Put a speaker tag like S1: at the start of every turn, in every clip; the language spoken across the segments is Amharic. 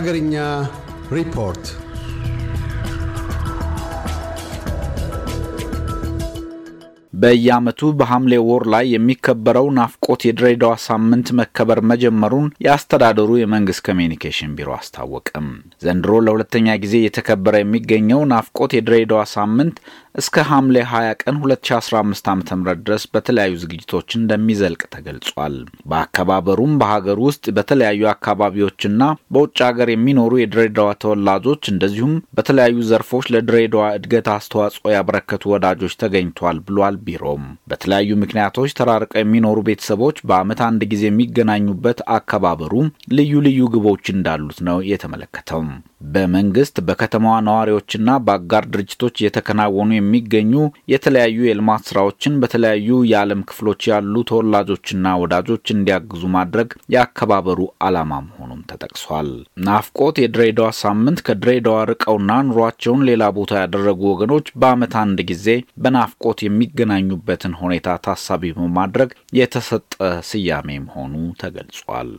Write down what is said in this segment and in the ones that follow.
S1: ሀገርኛ ሪፖርት
S2: በየዓመቱ በሐምሌ ወር ላይ የሚከበረው ናፍቆት የድሬዳዋ ሳምንት መከበር መጀመሩን የአስተዳደሩ የመንግስት ኮሚኒኬሽን ቢሮ አስታወቀም። ዘንድሮ ለሁለተኛ ጊዜ እየተከበረ የሚገኘው ናፍቆት የድሬዳዋ ሳምንት እስከ ሐምሌ 20 ቀን 2015 ዓ ም ድረስ በተለያዩ ዝግጅቶች እንደሚዘልቅ ተገልጿል። በአከባበሩም በሀገር ውስጥ በተለያዩ አካባቢዎችና በውጭ ሀገር የሚኖሩ የድሬዳዋ ተወላጆች እንደዚሁም በተለያዩ ዘርፎች ለድሬዳዋ እድገት አስተዋጽኦ ያበረከቱ ወዳጆች ተገኝቷል ብሏል። ቢሮም በተለያዩ ምክንያቶች ተራርቀው የሚኖሩ ቤተሰቦች በዓመት አንድ ጊዜ የሚገናኙበት አከባበሩ ልዩ ልዩ ግቦች እንዳሉት ነው የተመለከተው። በመንግስት በከተማዋ ነዋሪዎችና በአጋር ድርጅቶች እየተከናወኑ የሚገኙ የተለያዩ የልማት ስራዎችን በተለያዩ የዓለም ክፍሎች ያሉ ተወላጆችና ወዳጆች እንዲያግዙ ማድረግ የአከባበሩ ዓላማ መሆኑም ተጠቅሷል። ናፍቆት የድሬዳዋ ሳምንት ከድሬዳዋ ርቀውና ኑሯቸውን ሌላ ቦታ ያደረጉ ወገኖች በዓመት አንድ ጊዜ በናፍቆት የሚገናኙበትን ሁኔታ ታሳቢ በማድረግ የተሰጠ ስያሜ መሆኑ ተገልጿል።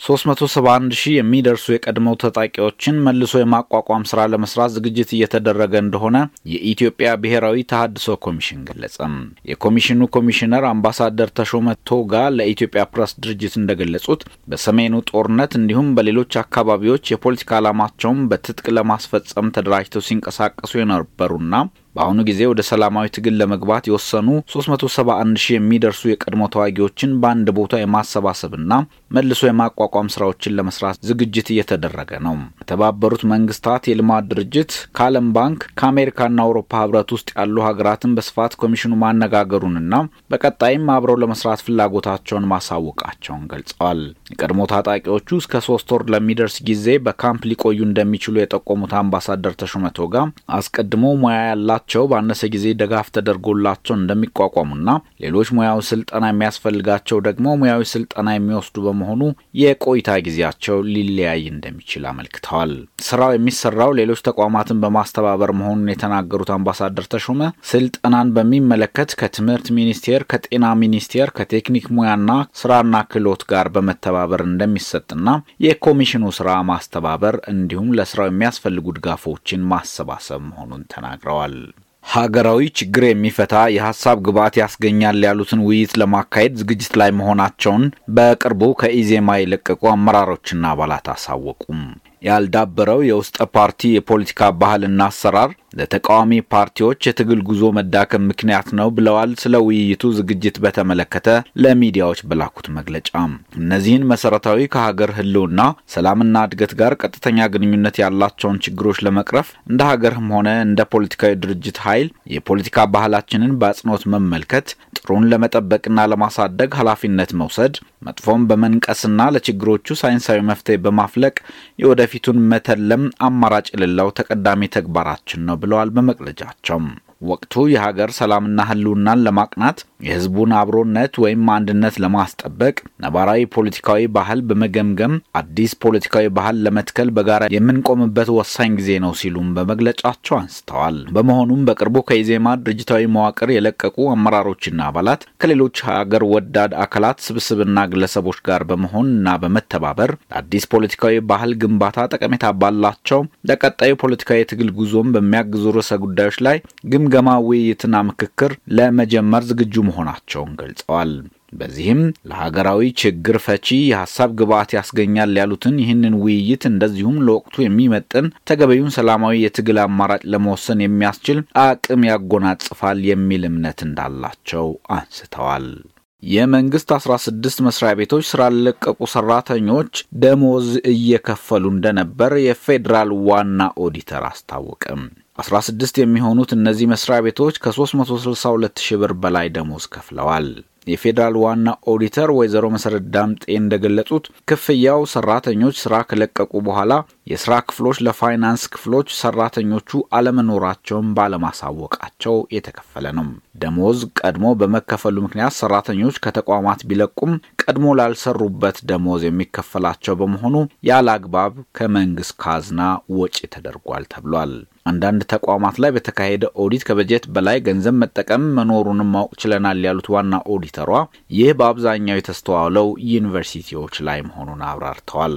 S2: 371 ሺህ የሚደርሱ የቀድሞው ታጣቂዎችን መልሶ የማቋቋም ስራ ለመስራት ዝግጅት እየተደረገ እንደሆነ የኢትዮጵያ ብሔራዊ ተሃድሶ ኮሚሽን ገለጸም። የኮሚሽኑ ኮሚሽነር አምባሳደር ተሾመ ቶጋ ለኢትዮጵያ ፕሬስ ድርጅት እንደገለጹት በሰሜኑ ጦርነት እንዲሁም በሌሎች አካባቢዎች የፖለቲካ ዓላማቸውን በትጥቅ ለማስፈጸም ተደራጅተው ሲንቀሳቀሱ የነበሩና በአሁኑ ጊዜ ወደ ሰላማዊ ትግል ለመግባት የወሰኑ 371 ሺህ የሚደርሱ የቀድሞ ተዋጊዎችን በአንድ ቦታ የማሰባሰብና መልሶ የማቋቋም ስራዎችን ለመስራት ዝግጅት እየተደረገ ነው። የተባበሩት መንግስታት የልማት ድርጅት ከዓለም ባንክ ከአሜሪካና አውሮፓ ህብረት ውስጥ ያሉ ሀገራትን በስፋት ኮሚሽኑ ማነጋገሩንና በቀጣይም አብረው ለመስራት ፍላጎታቸውን ማሳወቃቸውን ገልጸዋል። የቀድሞ ታጣቂዎቹ እስከ ሶስት ወር ለሚደርስ ጊዜ በካምፕ ሊቆዩ እንደሚችሉ የጠቆሙት አምባሳደር ተሾመ ቶጋ አስቀድሞ ሙያ ያላቸው ቸው ባነሰ ጊዜ ድጋፍ ተደርጎላቸው እንደሚቋቋሙና ሌሎች ሙያዊ ስልጠና የሚያስፈልጋቸው ደግሞ ሙያዊ ስልጠና የሚወስዱ በመሆኑ የቆይታ ጊዜያቸው ሊለያይ እንደሚችል አመልክተዋል። ስራው የሚሰራው ሌሎች ተቋማትን በማስተባበር መሆኑን የተናገሩት አምባሳደር ተሾመ ስልጠናን በሚመለከት ከትምህርት ሚኒስቴር፣ ከጤና ሚኒስቴር፣ ከቴክኒክ ሙያና ስራና ክህሎት ጋር በመተባበር እንደሚሰጥና የኮሚሽኑ ስራ ማስተባበር እንዲሁም ለስራው የሚያስፈልጉ ድጋፎችን ማሰባሰብ መሆኑን ተናግረዋል። ሀገራዊ ችግር የሚፈታ የሀሳብ ግብዓት ያስገኛል ያሉትን ውይይት ለማካሄድ ዝግጅት ላይ መሆናቸውን በቅርቡ ከኢዜማ የለቀቁ አመራሮችና አባላት አሳወቁም። ያልዳበረው የውስጠ ፓርቲ የፖለቲካ ባህልና አሰራር ለተቃዋሚ ፓርቲዎች የትግል ጉዞ መዳከም ምክንያት ነው ብለዋል። ስለ ውይይቱ ዝግጅት በተመለከተ ለሚዲያዎች በላኩት መግለጫ እነዚህን መሰረታዊ ከሀገር ሕልውና ሰላምና እድገት ጋር ቀጥተኛ ግንኙነት ያላቸውን ችግሮች ለመቅረፍ እንደ ሀገርም ሆነ እንደ ፖለቲካዊ ድርጅት ኃይል የፖለቲካ ባህላችንን በአጽንኦት መመልከት፣ ጥሩን ለመጠበቅና ለማሳደግ ኃላፊነት መውሰድ፣ መጥፎም በመንቀስና ለችግሮቹ ሳይንሳዊ መፍትሄ በማፍለቅ የወደፊቱን መተለም አማራጭ የሌለው ተቀዳሚ ተግባራችን ነው ብለዋል በመግለጫቸው። ወቅቱ የሀገር ሰላምና ህልውናን ለማቅናት የህዝቡን አብሮነት ወይም አንድነት ለማስጠበቅ ነባራዊ ፖለቲካዊ ባህል በመገምገም አዲስ ፖለቲካዊ ባህል ለመትከል በጋራ የምንቆምበት ወሳኝ ጊዜ ነው ሲሉም በመግለጫቸው አንስተዋል። በመሆኑም በቅርቡ ከኢዜማ ድርጅታዊ መዋቅር የለቀቁ አመራሮችና አባላት ከሌሎች ሀገር ወዳድ አካላት ስብስብና ግለሰቦች ጋር በመሆን እና በመተባበር አዲስ ፖለቲካዊ ባህል ግንባታ ጠቀሜታ ባላቸው ለቀጣዩ ፖለቲካዊ የትግል ጉዞም በሚያግዙ ርዕሰ ጉዳዮች ላይ ግምገማ፣ ውይይትና ምክክር ለመጀመር ዝግጁ መሆናቸውን ገልጸዋል። በዚህም ለሀገራዊ ችግር ፈቺ የሀሳብ ግብዓት ያስገኛል ያሉትን ይህንን ውይይት እንደዚሁም ለወቅቱ የሚመጥን ተገቢውን ሰላማዊ የትግል አማራጭ ለመወሰን የሚያስችል አቅም ያጎናጽፋል የሚል እምነት እንዳላቸው አንስተዋል። የመንግስት 16 መስሪያ ቤቶች ስራ ለቀቁ ሰራተኞች ደሞዝ እየከፈሉ እንደነበር የፌዴራል ዋና ኦዲተር አስታወቀም። 16 የሚሆኑት እነዚህ መስሪያ ቤቶች ከ362 ሺህ ብር በላይ ደሞዝ ከፍለዋል። የፌዴራል ዋና ኦዲተር ወይዘሮ መሰረት ዳምጤ እንደገለጹት ክፍያው ሰራተኞች ስራ ከለቀቁ በኋላ የስራ ክፍሎች ለፋይናንስ ክፍሎች ሰራተኞቹ አለመኖራቸውን ባለማሳወቃቸው የተከፈለ ነው። ደሞዝ ቀድሞ በመከፈሉ ምክንያት ሰራተኞች ከተቋማት ቢለቁም ቀድሞ ላልሰሩበት ደሞዝ የሚከፈላቸው በመሆኑ ያለ አግባብ ከመንግስት ካዝና ወጪ ተደርጓል ተብሏል። አንዳንድ ተቋማት ላይ በተካሄደ ኦዲት ከበጀት በላይ ገንዘብ መጠቀም መኖሩንም ማወቅ ችለናል ያሉት ዋና ኦዲተሯ ይህ በአብዛኛው የተስተዋለው ዩኒቨርሲቲዎች ላይ መሆኑን አብራርተዋል።